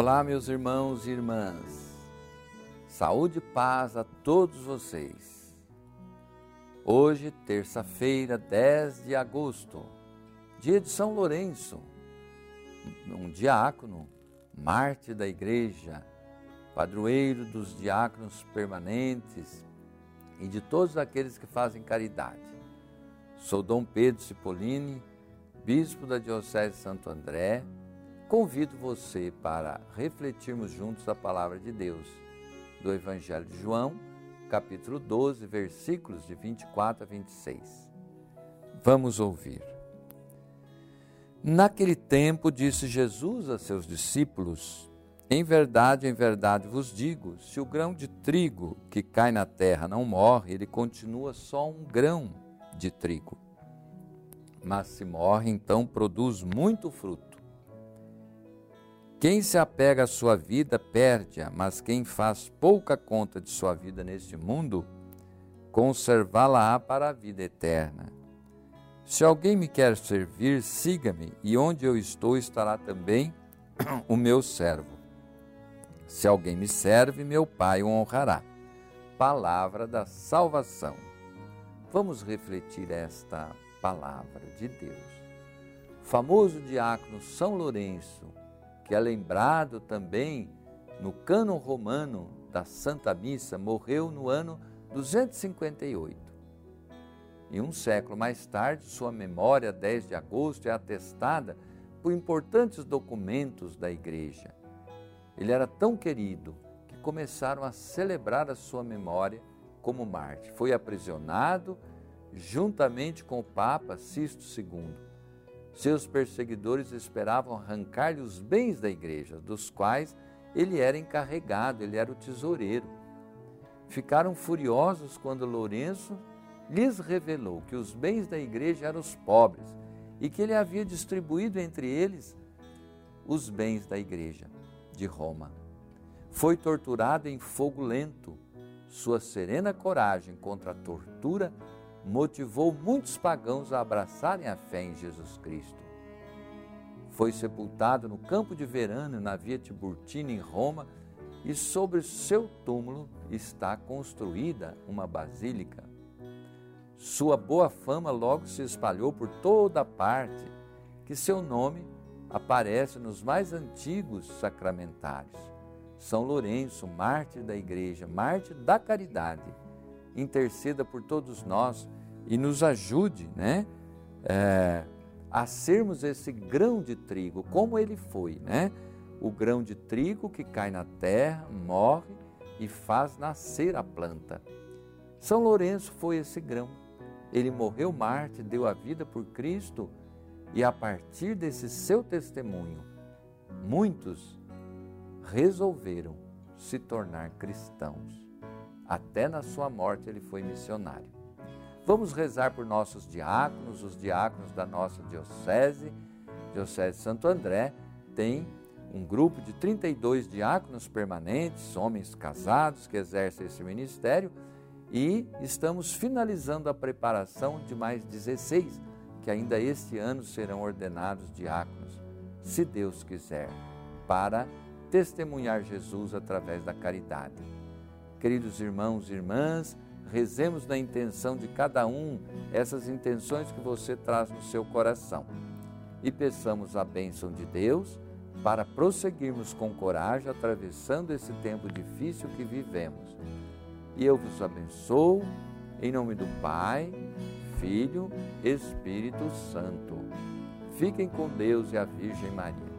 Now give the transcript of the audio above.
Olá, meus irmãos e irmãs. Saúde e paz a todos vocês. Hoje, terça-feira, 10 de agosto, dia de São Lourenço, um diácono, mártir da igreja, padroeiro dos diáconos permanentes e de todos aqueles que fazem caridade. Sou Dom Pedro Cipollini, bispo da Diocese de Santo André Convido você para refletirmos juntos a palavra de Deus do Evangelho de João, capítulo 12, versículos de 24 a 26. Vamos ouvir. Naquele tempo disse Jesus a seus discípulos: Em verdade, em verdade vos digo: se o grão de trigo que cai na terra não morre, ele continua só um grão de trigo. Mas se morre, então produz muito fruto. Quem se apega à sua vida perde-a, mas quem faz pouca conta de sua vida neste mundo, conservá-la-á para a vida eterna. Se alguém me quer servir, siga-me, e onde eu estou estará também o meu servo. Se alguém me serve, meu Pai o honrará. Palavra da salvação. Vamos refletir esta palavra de Deus. O famoso diácono São Lourenço, que é lembrado também no cânon romano da Santa Missa, morreu no ano 258. E um século mais tarde, sua memória, 10 de agosto, é atestada por importantes documentos da Igreja. Ele era tão querido que começaram a celebrar a sua memória como Marte. Foi aprisionado juntamente com o Papa Sisto II seus perseguidores esperavam arrancar-lhe os bens da igreja, dos quais ele era encarregado, ele era o tesoureiro. Ficaram furiosos quando Lourenço lhes revelou que os bens da igreja eram os pobres e que ele havia distribuído entre eles os bens da igreja de Roma. Foi torturado em fogo lento. Sua serena coragem contra a tortura motivou muitos pagãos a abraçarem a fé em Jesus Cristo. Foi sepultado no campo de Verano, na via Tiburtina, em Roma, e sobre seu túmulo está construída uma basílica. Sua boa fama logo se espalhou por toda parte, que seu nome aparece nos mais antigos sacramentários. São Lourenço, mártir da igreja, mártir da caridade interceda por todos nós e nos ajude né, é, a sermos esse grão de trigo, como ele foi, né? O grão de trigo que cai na terra, morre e faz nascer a planta. São Lourenço foi esse grão. Ele morreu Marte, deu a vida por Cristo e a partir desse seu testemunho, muitos resolveram se tornar cristãos. Até na sua morte ele foi missionário. Vamos rezar por nossos diáconos, os diáconos da nossa diocese, Diocese Santo André, tem um grupo de 32 diáconos permanentes, homens casados que exercem esse ministério, e estamos finalizando a preparação de mais 16 que ainda este ano serão ordenados diáconos, se Deus quiser, para testemunhar Jesus através da caridade. Queridos irmãos e irmãs, rezemos na intenção de cada um essas intenções que você traz no seu coração e peçamos a bênção de Deus para prosseguirmos com coragem atravessando esse tempo difícil que vivemos. E eu vos abençoo em nome do Pai, Filho, Espírito Santo. Fiquem com Deus e a Virgem Maria.